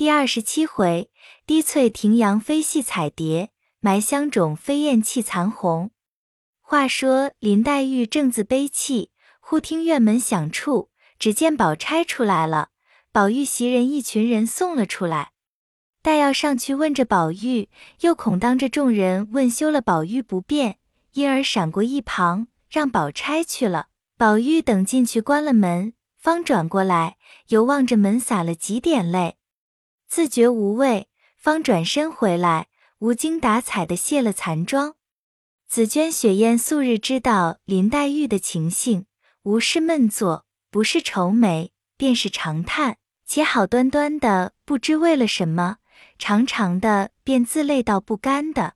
第二十七回，滴翠庭杨飞戏彩蝶，埋香冢飞燕泣残红。话说林黛玉正自悲泣，忽听院门响处，只见宝钗出来了，宝玉袭人一群人送了出来。待要上去问着宝玉，又恐当着众人问休了宝玉不便，因而闪过一旁，让宝钗去了。宝玉等进去关了门，方转过来，又望着门洒了几点泪。自觉无味，方转身回来，无精打采的卸了残妆。紫鹃、雪雁素日知道林黛玉的情性，无事闷坐，不是愁眉，便是长叹，且好端端的，不知为了什么，长长的便自累到不甘的。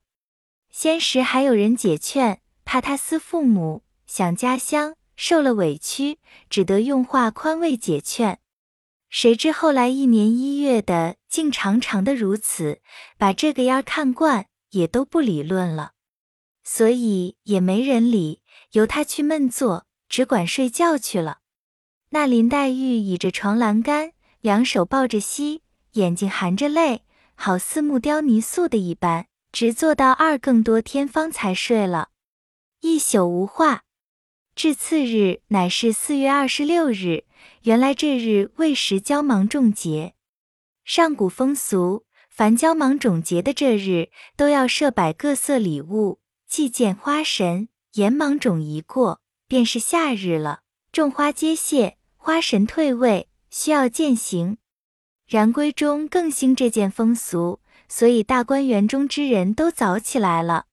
先时还有人解劝，怕他思父母，想家乡，受了委屈，只得用话宽慰解劝。谁知后来一年一月的，竟长长的如此，把这个样看惯，也都不理论了，所以也没人理，由他去闷坐，只管睡觉去了。那林黛玉倚着床栏杆，两手抱着膝，眼睛含着泪，好似木雕泥塑的一般，直坐到二更多天方才睡了，一宿无话。至次日，乃是四月二十六日。原来这日未时交芒种节。上古风俗，凡交芒种节的这日，都要设摆各色礼物，祭见花神。延芒种一过，便是夏日了，种花皆谢，花神退位，需要践行。然闺中更兴这件风俗，所以大观园中之人都早起来了。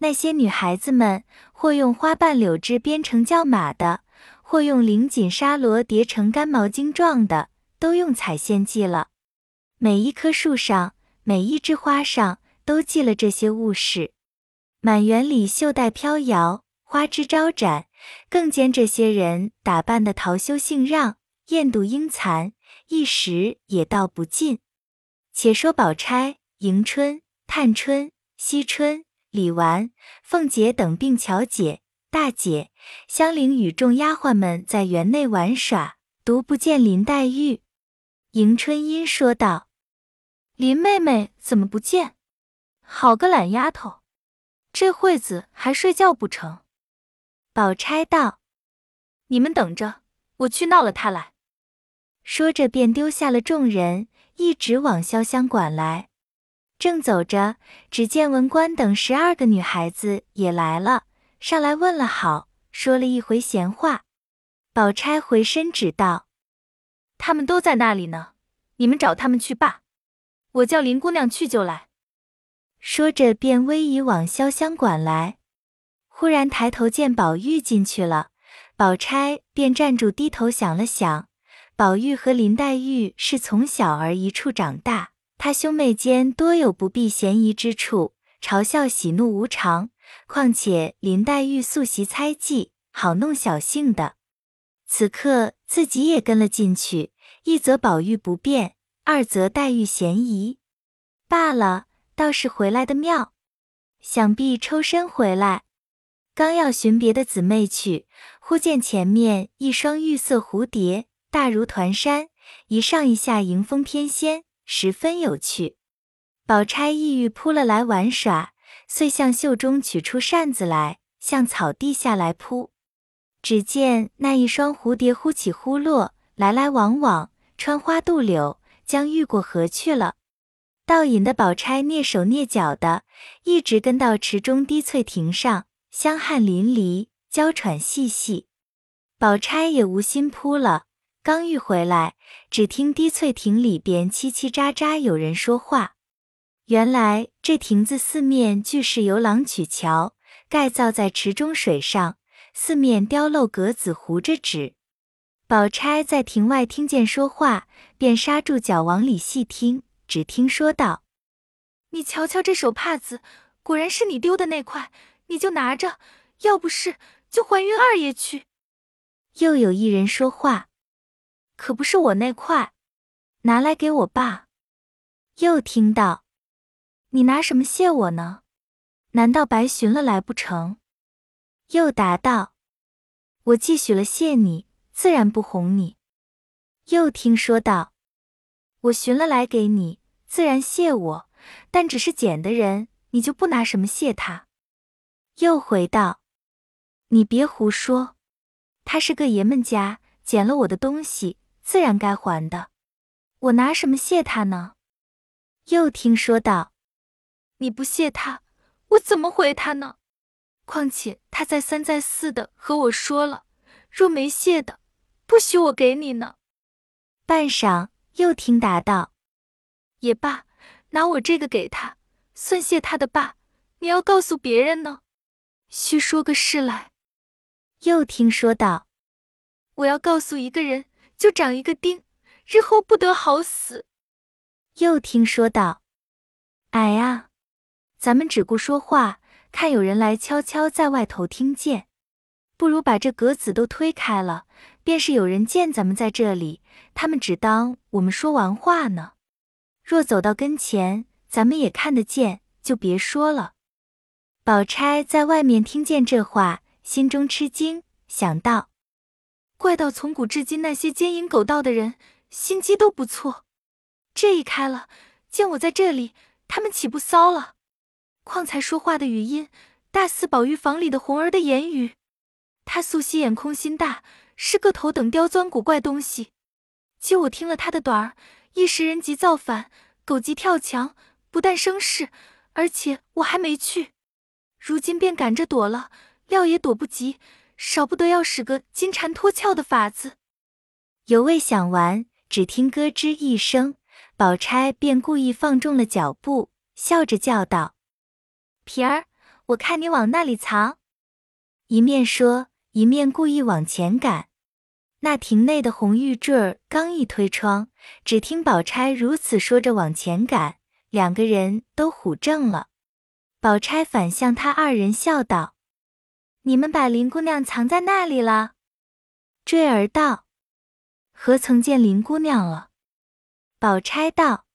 那些女孩子们，或用花瓣柳枝编成叫马的，或用绫锦纱罗叠成干毛巾状的，都用彩线系了。每一棵树上，每一枝花上，都系了这些物事。满园里绣带飘摇，花枝招展，更见这些人打扮的桃羞杏让，艳妒英残，一时也道不尽。且说宝钗、迎春、探春、惜春。李纨、凤姐等并巧姐、大姐、香菱与众丫鬟们在园内玩耍，独不见林黛玉。迎春因说道：“林妹妹怎么不见？好个懒丫头，这会子还睡觉不成？”宝钗道：“你们等着，我去闹了她来。”说着便丢下了众人，一直往潇湘馆来。正走着，只见文官等十二个女孩子也来了，上来问了好，说了一回闲话。宝钗回身指道：“他们都在那里呢，你们找他们去罢，我叫林姑娘去就来。”说着便微移往潇湘馆来。忽然抬头见宝玉进去了，宝钗便站住低头想了想，宝玉和林黛玉是从小儿一处长大。他兄妹间多有不避嫌疑之处，嘲笑喜怒无常。况且林黛玉素习猜忌，好弄小性的，此刻自己也跟了进去，一则宝玉不便，二则黛玉嫌疑。罢了，倒是回来的妙。想必抽身回来，刚要寻别的姊妹去，忽见前面一双玉色蝴蝶，大如团山，一上一下迎风翩跹。十分有趣，宝钗意欲扑了来玩耍，遂向袖中取出扇子来，向草地下来扑。只见那一双蝴蝶忽起忽落，来来往往，穿花渡柳，将欲过河去了。倒引的宝钗蹑手蹑脚的，一直跟到池中滴翠亭上，香汗淋漓，娇喘细细。宝钗也无心扑了。刚欲回来，只听滴翠亭里边叽叽喳喳有人说话。原来这亭子四面俱是由廊曲桥，盖造在池中水上，四面雕镂格子糊着纸。宝钗在亭外听见说话，便刹住脚往里细听。只听说道：“你瞧瞧这手帕子，果然是你丢的那块，你就拿着，要不是就还晕二爷去。”又有一人说话。可不是我那块，拿来给我爸。又听到，你拿什么谢我呢？难道白寻了来不成？又答道，我既许了谢你，自然不哄你。又听说道，我寻了来给你，自然谢我；但只是捡的人，你就不拿什么谢他。”又回道：“你别胡说，他是个爷们家，捡了我的东西，自然该还的。我拿什么谢他呢？”又听说道：“你不谢他，我怎么回他呢？况且他再三再四的和我说了，若没谢的，不许我给你呢。”半晌，又听答道：“也罢，拿我这个给他，算谢他的罢。你要告诉别人呢？”须说个事来。又听说道：“我要告诉一个人，就长一个钉，日后不得好死。”又听说道：“哎呀，咱们只顾说话，看有人来悄悄在外头听见，不如把这格子都推开了，便是有人见咱们在这里，他们只当我们说完话呢。若走到跟前，咱们也看得见，就别说了。”宝钗在外面听见这话，心中吃惊，想到：怪到从古至今那些奸淫狗盗的人，心机都不错。这一开了，见我在这里，他们岂不骚了？况才说话的语音，大似宝玉房里的红儿的言语。他素细眼空心大，是个头等刁钻古怪东西。今我听了他的短儿，一时人急造反，狗急跳墙，不但生事，而且我还没去。如今便赶着躲了，料也躲不及，少不得要使个金蝉脱壳的法子。犹未想完，只听咯吱一声，宝钗便故意放重了脚步，笑着叫道：“平儿，我看你往那里藏。”一面说，一面故意往前赶。那亭内的红玉坠儿刚一推窗，只听宝钗如此说着往前赶，两个人都唬怔了。宝钗反向他二人笑道：“你们把林姑娘藏在那里了？”坠儿道：“何曾见林姑娘了？”宝钗道：“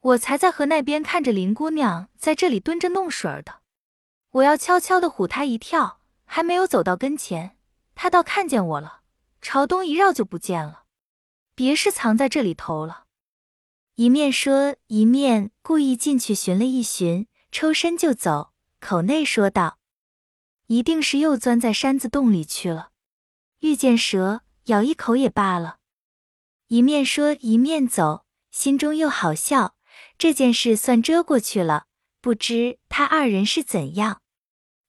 我才在河那边看着林姑娘在这里蹲着弄水的，我要悄悄的唬她一跳，还没有走到跟前，她倒看见我了，朝东一绕就不见了，别是藏在这里头了。”一面说，一面故意进去寻了一寻。抽身就走，口内说道：“一定是又钻在山子洞里去了，遇见蛇咬一口也罢了。”一面说一面走，心中又好笑，这件事算遮过去了。不知他二人是怎样？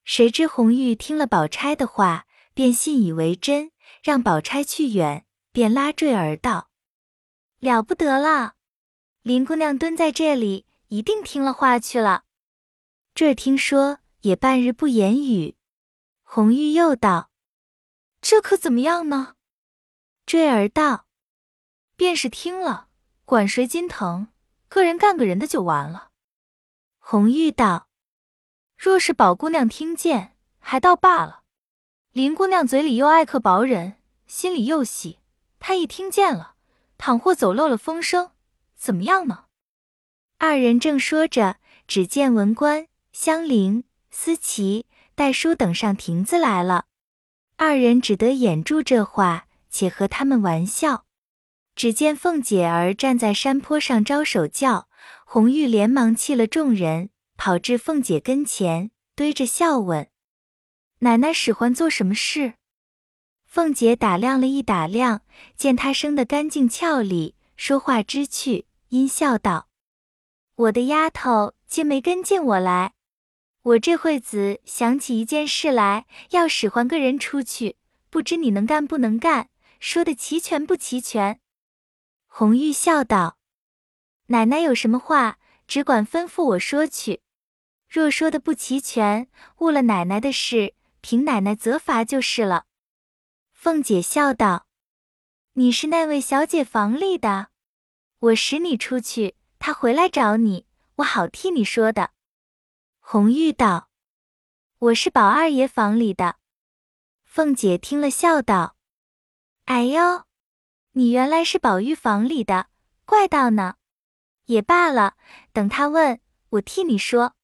谁知红玉听了宝钗的话，便信以为真，让宝钗去远，便拉坠儿道：“了不得了，林姑娘蹲在这里，一定听了话去了。”坠儿听说也半日不言语，红玉又道：“这可怎么样呢？”坠儿道：“便是听了，管谁心疼，个人干个人的就完了。”红玉道：“若是宝姑娘听见，还倒罢了；林姑娘嘴里又爱克薄人，心里又喜，她一听见了，倘或走漏了风声，怎么样呢？”二人正说着，只见文官。香菱、思琪、黛叔等上亭子来了，二人只得掩住这话，且和他们玩笑。只见凤姐儿站在山坡上招手叫，红玉连忙弃了众人，跑至凤姐跟前，堆着笑问：“奶奶使唤做什么事？”凤姐打量了一打量，见她生得干净俏丽，说话知趣，因笑道：“我的丫头竟没跟进我来。”我这会子想起一件事来，要使唤个人出去，不知你能干不能干？说的齐全不齐全？红玉笑道：“奶奶有什么话，只管吩咐我说去。若说的不齐全，误了奶奶的事，凭奶奶责罚就是了。”凤姐笑道：“你是那位小姐房里的，我使你出去，她回来找你，我好替你说的。”红玉道：“我是宝二爷房里的。”凤姐听了，笑道：“哎呦，你原来是宝玉房里的，怪道呢。也罢了，等他问我替你说。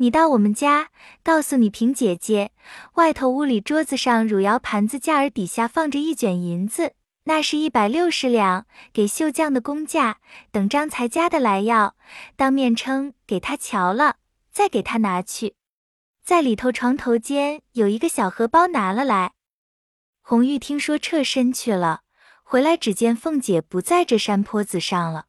你到我们家，告诉你平姐姐，外头屋里桌子上汝窑盘子架儿底下放着一卷银子，那是一百六十两，给绣匠的工价。等张才家的来要，当面称给他瞧了，再给他拿去。在里头床头间有一个小荷包，拿了来。红玉听说撤身去了，回来只见凤姐不在这山坡子上了。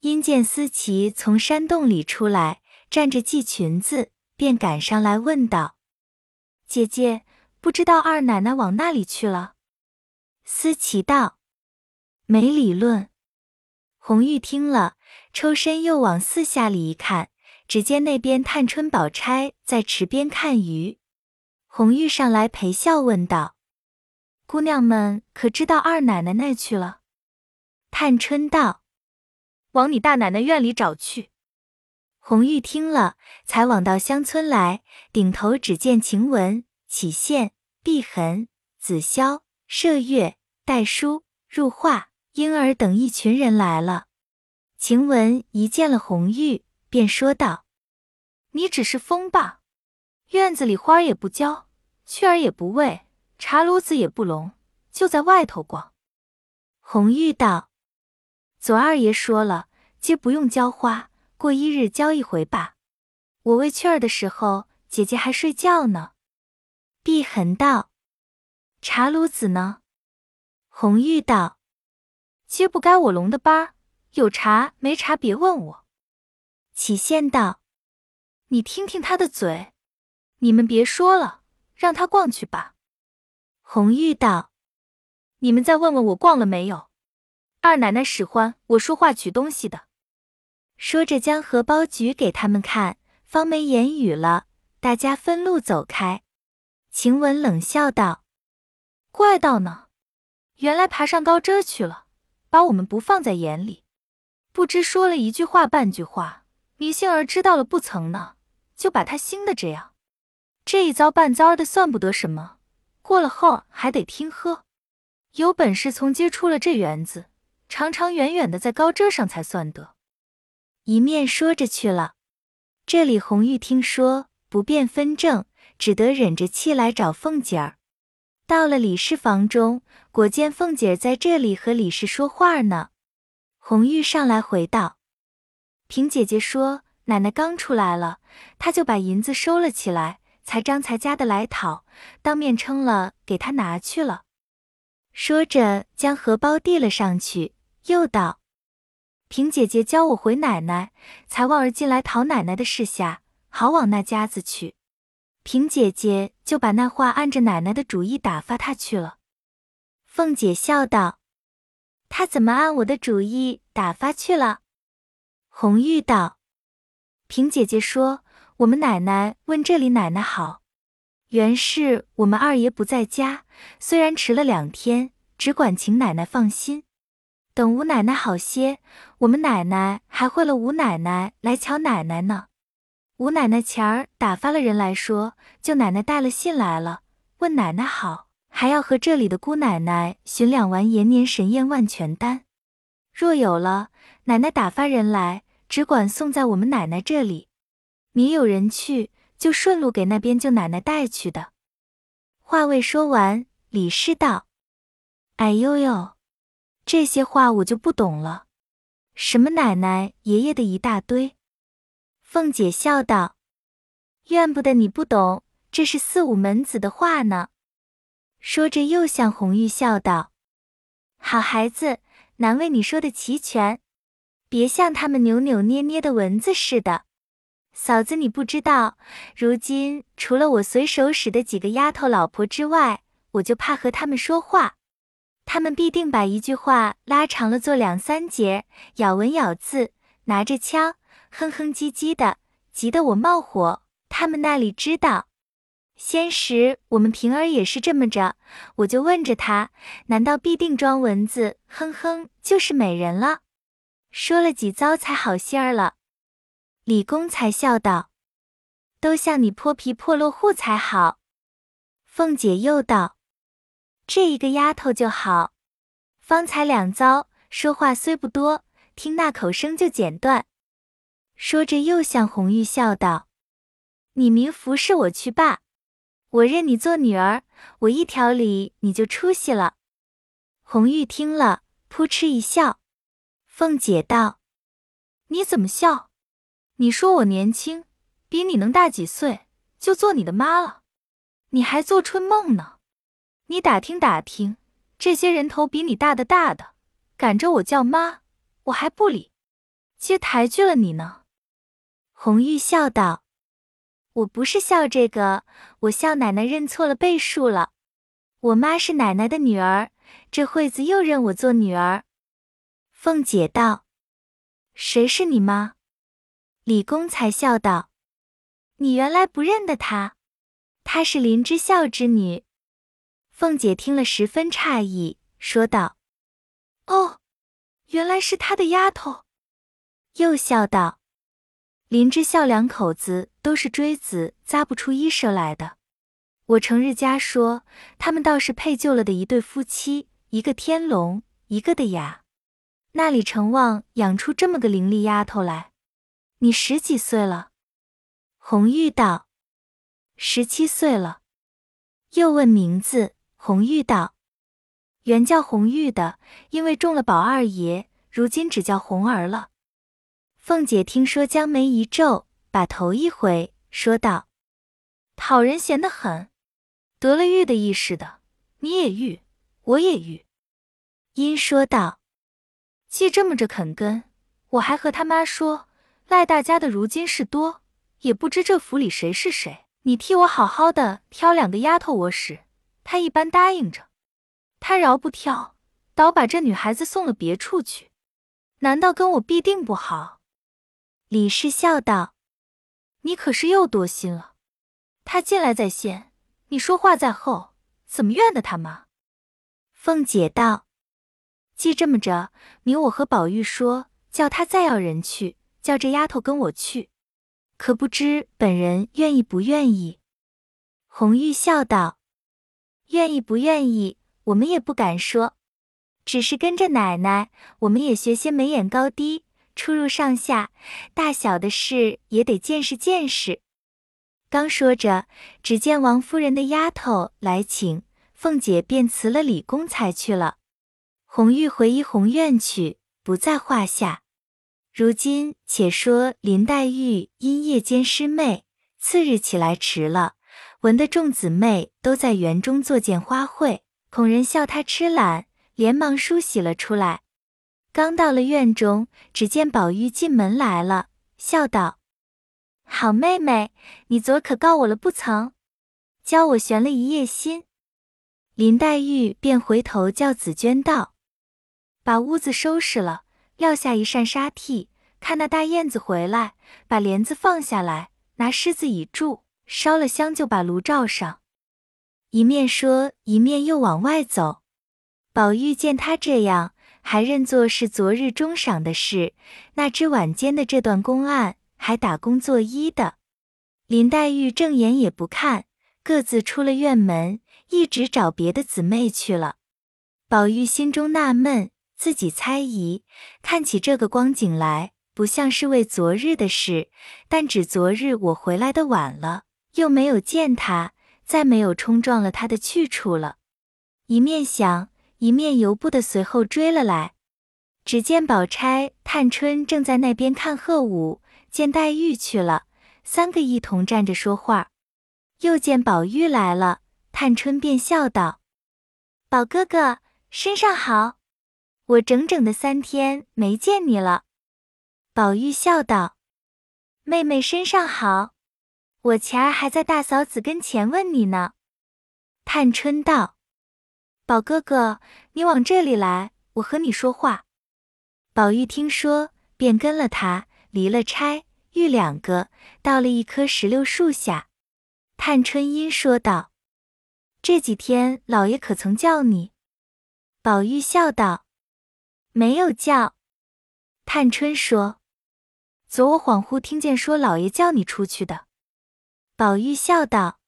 因见思琪从山洞里出来，站着系裙子，便赶上来问道：“姐姐，不知道二奶奶往那里去了？”思琪道：“没理论。”红玉听了，抽身又往四下里一看，只见那边探春、宝钗在池边看鱼。红玉上来陪笑问道：“姑娘们可知道二奶奶那去了？”探春道：“往你大奶奶院里找去。”红玉听了，才往到乡村来，顶头只见晴雯、启宪、碧痕、紫霄、麝月。黛书、入画、婴儿等一群人来了。晴雯一见了红玉，便说道：“你只是疯吧？院子里花也不浇，雀儿也不喂，茶炉子也不笼，就在外头逛。”红玉道：“左二爷说了，皆不用浇花，过一日浇一回吧。我喂雀儿的时候，姐姐还睡觉呢。”碧痕道：“茶炉子呢？”红玉道：“皆不该我龙的班，有茶没茶别问我。”启宪道：“你听听他的嘴，你们别说了，让他逛去吧。”红玉道：“你们再问问我逛了没有？二奶奶使唤我说话取东西的。”说着将荷包举给他们看，方没言语了。大家分路走开。晴雯冷笑道：“怪道呢。”原来爬上高枝去了，把我们不放在眼里，不知说了一句话半句话，李杏儿知道了不曾呢，就把他兴的这样，这一遭半遭的算不得什么，过了后还得听喝。有本事从街出了这园子，长长远远的在高枝上才算得。一面说着去了，这里红玉听说不便分正，只得忍着气来找凤姐儿。到了李氏房中，果见凤姐儿在这里和李氏说话呢。红玉上来回道：“平姐姐说奶奶刚出来了，她就把银子收了起来，才张才家的来讨，当面称了给她拿去了。”说着将荷包递了上去，又道：“平姐姐教我回奶奶，才望儿进来讨奶奶的事下，好往那家子去。”平姐姐就把那话按着奶奶的主意打发他去了。凤姐笑道：“他怎么按我的主意打发去了？”红玉道：“平姐姐说，我们奶奶问这里奶奶好，原是我们二爷不在家，虽然迟了两天，只管请奶奶放心。等吴奶奶好些，我们奶奶还会了吴奶奶来瞧奶奶呢。”吴奶奶前儿打发了人来说，舅奶奶带了信来了，问奶奶好，还要和这里的姑奶奶寻两丸延年神验万全丹。若有了，奶奶打发人来，只管送在我们奶奶这里。你有人去，就顺路给那边舅奶奶带去的。话未说完，李氏道：“哎呦呦，这些话我就不懂了，什么奶奶爷爷的一大堆。”凤姐笑道：“怨不得你不懂，这是四五门子的话呢。”说着又向红玉笑道：“好孩子，难为你说的齐全，别像他们扭扭捏捏的蚊子似的。嫂子，你不知道，如今除了我随手使的几个丫头老婆之外，我就怕和他们说话，他们必定把一句话拉长了做两三节，咬文咬字，拿着枪。”哼哼唧唧的，急得我冒火。他们那里知道，先时我们平儿也是这么着，我就问着他，难道必定装蚊子？哼哼，就是美人了。说了几遭才好些儿了。李公才笑道：“都像你泼皮破落户才好。”凤姐又道：“这一个丫头就好，方才两遭，说话虽不多，听那口声就剪断。”说着，又向红玉笑道：“你明服侍我去罢，我认你做女儿，我一条理你就出息了。”红玉听了，扑哧一笑。凤姐道：“你怎么笑？你说我年轻，比你能大几岁，就做你的妈了？你还做春梦呢？你打听打听，这些人头比你大的大的，赶着我叫妈，我还不理，接抬举了你呢。”红玉笑道：“我不是笑这个，我笑奶奶认错了辈数了。我妈是奶奶的女儿，这会子又认我做女儿。”凤姐道：“谁是你妈？”李公才笑道：“你原来不认得她，她是林之孝之女。”凤姐听了十分诧异，说道：“哦，原来是他的丫头。”又笑道：“林之孝两口子都是锥子扎不出衣裳来的。我成日家说，他们倒是配就了的一对夫妻，一个天龙，一个的哑。”那里成望养出这么个伶俐丫头来？你十几岁了？红玉道：十七岁了。又问名字，红玉道：原叫红玉的，因为中了宝二爷，如今只叫红儿了。凤姐听说，将眉一皱，把头一回，说道：讨人嫌的很，得了玉的意似的，你也玉，我也玉。因说道。既这么着肯跟，我还和他妈说，赖大家的如今事多，也不知这府里谁是谁。你替我好好的挑两个丫头我使，他一般答应着。他饶不跳，倒把这女孩子送了别处去。难道跟我必定不好？李氏笑道：“你可是又多心了。他进来在先，你说话在后，怎么怨得他吗？”凤姐道。既这么着，你我和宝玉说，叫他再要人去，叫这丫头跟我去，可不知本人愿意不愿意？红玉笑道：“愿意不愿意，我们也不敢说，只是跟着奶奶，我们也学些眉眼高低、出入上下、大小的事，也得见识见识。”刚说着，只见王夫人的丫头来请，凤姐便辞了李公才去了。红玉回怡红院去，不在话下。如今且说林黛玉因夜间失寐，次日起来迟了，闻得众姊妹都在园中作见花卉，恐人笑她痴懒，连忙梳洗了出来。刚到了院中，只见宝玉进门来了，笑道：“好妹妹，你昨可告我了不曾？教我悬了一夜心。”林黛玉便回头叫紫娟道。把屋子收拾了，撂下一扇纱屉，看那大燕子回来，把帘子放下来，拿狮子倚住，烧了香，就把炉罩上。一面说，一面又往外走。宝玉见他这样，还认作是昨日中赏的事，那知晚间的这段公案还打工作揖的。林黛玉正眼也不看，各自出了院门，一直找别的姊妹去了。宝玉心中纳闷。自己猜疑，看起这个光景来，不像是为昨日的事，但只昨日我回来的晚了，又没有见他，再没有冲撞了他的去处了。一面想，一面由不得随后追了来。只见宝钗、探春正在那边看鹤舞，见黛玉去了，三个一同站着说话。又见宝玉来了，探春便笑道：“宝哥哥，身上好。”我整整的三天没见你了，宝玉笑道：“妹妹身上好，我前儿还在大嫂子跟前问你呢。”探春道：“宝哥哥，你往这里来，我和你说话。”宝玉听说，便跟了他，离了钗、玉两个，到了一棵石榴树下。探春因说道：“这几天老爷可曾叫你？”宝玉笑道。没有叫，探春说：“昨我恍惚听见说老爷叫你出去的。”宝玉笑道：“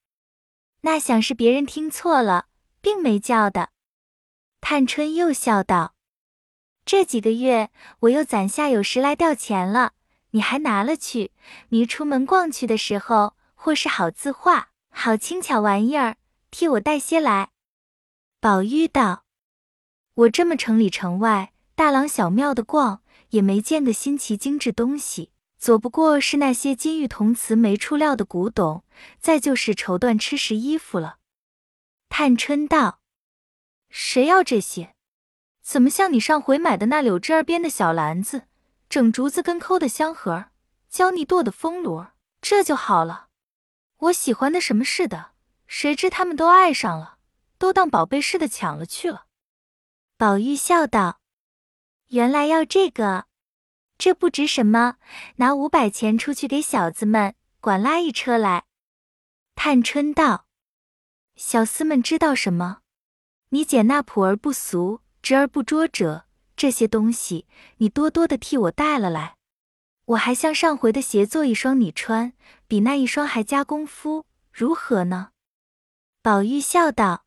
那想是别人听错了，并没叫的。”探春又笑道：“这几个月我又攒下有十来吊钱了，你还拿了去，你出门逛去的时候，或是好字画、好轻巧玩意儿，替我带些来。”宝玉道。我这么城里城外，大郎小庙的逛，也没见个新奇精致东西，左不过是那些金玉铜瓷没处料的古董，再就是绸缎吃食衣服了。探春道：“谁要这些？怎么像你上回买的那柳枝儿编的小篮子，整竹子跟抠的香盒，胶泥剁的风炉，这就好了。我喜欢的什么似的，谁知他们都爱上了，都当宝贝似的抢了去了。”宝玉笑道：“原来要这个，这不值什么，拿五百钱出去给小子们，管拉一车来。”探春道：“小厮们知道什么？你捡那朴而不俗、直而不拙者这些东西，你多多的替我带了来。我还像上回的鞋做一双你穿，比那一双还加功夫，如何呢？”宝玉笑道：“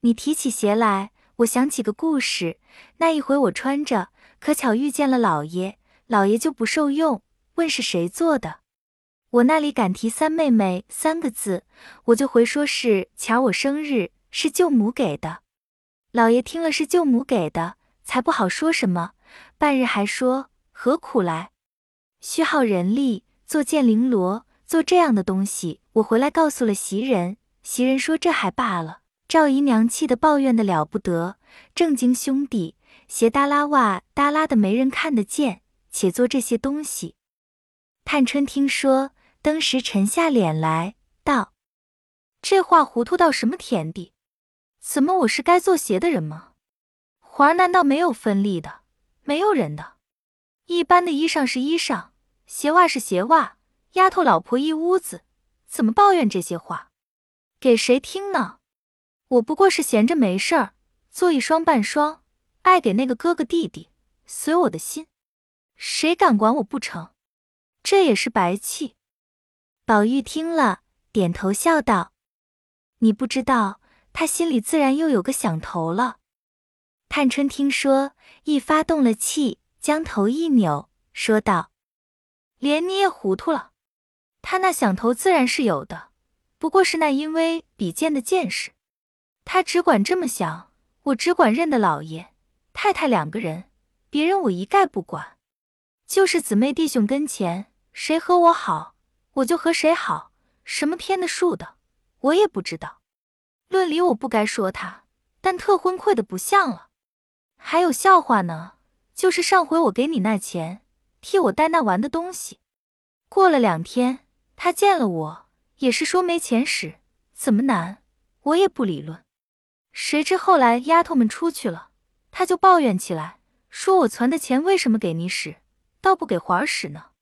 你提起鞋来。”我想起个故事，那一回我穿着，可巧遇见了老爷，老爷就不受用，问是谁做的。我那里敢提三妹妹三个字，我就回说是前儿我生日，是舅母给的。老爷听了是舅母给的，才不好说什么，半日还说何苦来，虚耗人力做件绫罗，做这样的东西。我回来告诉了袭人，袭人说这还罢了。赵姨娘气得抱怨的了不得，正经兄弟鞋耷拉袜耷拉的没人看得见，且做这些东西。探春听说，登时沉下脸来，道：“这话糊涂到什么田地？怎么我是该做鞋的人吗？环儿难道没有分利的，没有人的？一般的衣裳是衣裳，鞋袜是鞋袜，丫头老婆一屋子，怎么抱怨这些话？给谁听呢？”我不过是闲着没事儿，做一双半双，爱给那个哥哥弟弟，随我的心，谁敢管我不成？这也是白气。宝玉听了，点头笑道：“你不知道，他心里自然又有个想头了。”探春听说，一发动了气，将头一扭，说道：“连你也糊涂了。他那想头自然是有的，不过是那因为比剑的见识。”他只管这么想，我只管认得老爷、太太两个人，别人我一概不管。就是姊妹弟兄跟前，谁和我好，我就和谁好。什么偏的竖的，我也不知道。论理我不该说他，但特昏聩的不像了。还有笑话呢，就是上回我给你那钱，替我带那玩的东西。过了两天，他见了我，也是说没钱使，怎么难，我也不理论。谁知后来丫头们出去了，他就抱怨起来，说我存的钱为什么给你使，倒不给环儿使呢？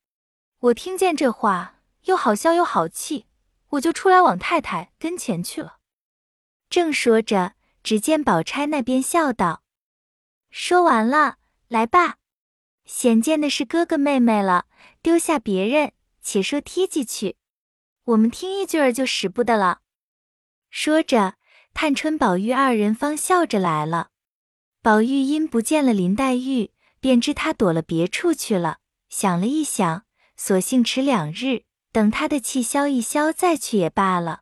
我听见这话，又好笑又好气，我就出来往太太跟前去了。正说着，只见宝钗那边笑道：“说完了，来吧，显见的是哥哥妹妹了，丢下别人，且说梯进去，我们听一句儿就使不得了。”说着。探春、宝玉二人方笑着来了。宝玉因不见了林黛玉，便知她躲了别处去了。想了一想，索性迟两日，等她的气消一消再去也罢了。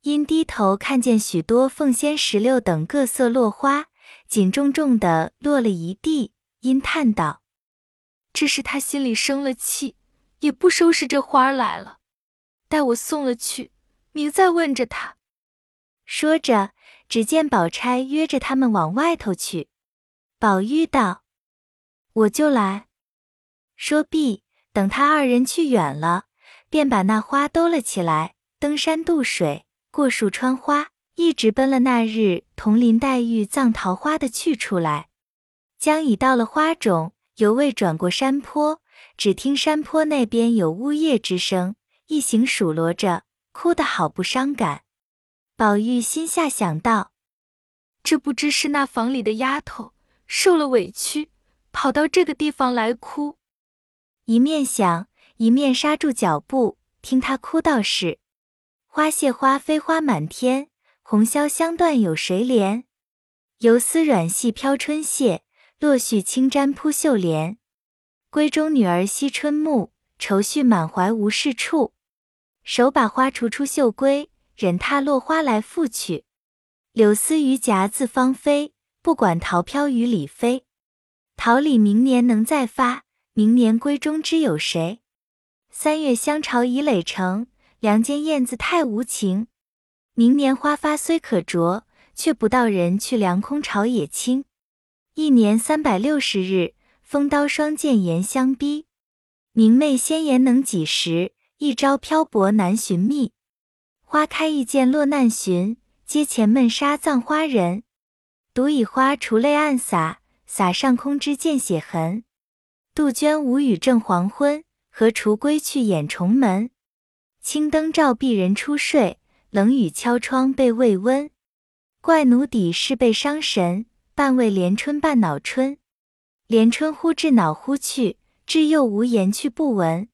因低头看见许多凤仙石榴等各色落花，紧重重的落了一地，因叹道：“这是他心里生了气，也不收拾这花来了。待我送了去，明再问着他。”说着，只见宝钗约着他们往外头去。宝玉道：“我就来。”说毕，等他二人去远了，便把那花兜了起来，登山渡水，过树穿花，一直奔了那日同林黛玉葬桃花的去处来。将已到了花冢，犹未转过山坡，只听山坡那边有呜咽之声，一行数落着，哭得好不伤感。宝玉心下想到，这不知是那房里的丫头受了委屈，跑到这个地方来哭。一面想，一面刹住脚步，听她哭道是：“花谢花飞花满天，红绡香断有谁怜？游丝软细飘春榭，落絮轻沾扑绣帘。闺中女儿惜春暮，愁绪满怀无是处。手把花锄出绣闺。”忍踏落花来复去，柳丝于夹自芳菲。不管桃飘雨里飞。桃李明年能再发，明年闺中知有谁？三月香巢已垒成，梁间燕子太无情。明年花发虽可着，却不到人去凉空巢也清。一年三百六十日，风刀霜剑严相逼。明媚鲜妍能几时？一朝漂泊难寻觅。花开易见落难寻，阶前闷杀葬花人。独以花除泪暗洒，洒上空枝见血痕。杜鹃无语正黄昏，何处归去掩重门？青灯照壁人初睡，冷雨敲窗被未温。怪奴底是被伤神，半为连春半恼春。连春忽至恼忽去，至又无言去不闻。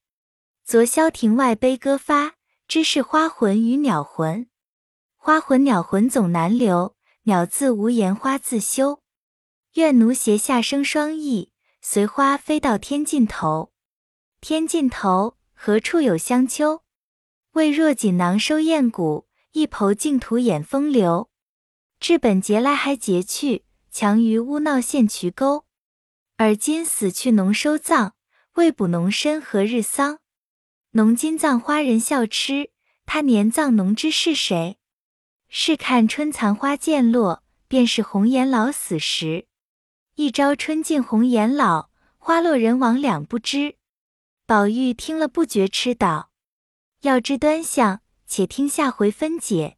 昨宵庭外悲歌发，知是花魂与鸟魂。花魂鸟魂总难留，鸟自无言花自休。愿奴斜下生双翼，随花飞到天尽头。天尽头，何处有香丘？为若锦囊收艳骨，一抔净土掩风流。至本节来还节去，强于污闹陷渠沟。而今死去农收葬，未卜农身何日丧？农今葬花人笑痴，他年葬农知是谁？试看春残花渐落，便是红颜老死时。一朝春尽红颜老，花落人亡两不知。宝玉听了不觉痴倒。要知端详，且听下回分解。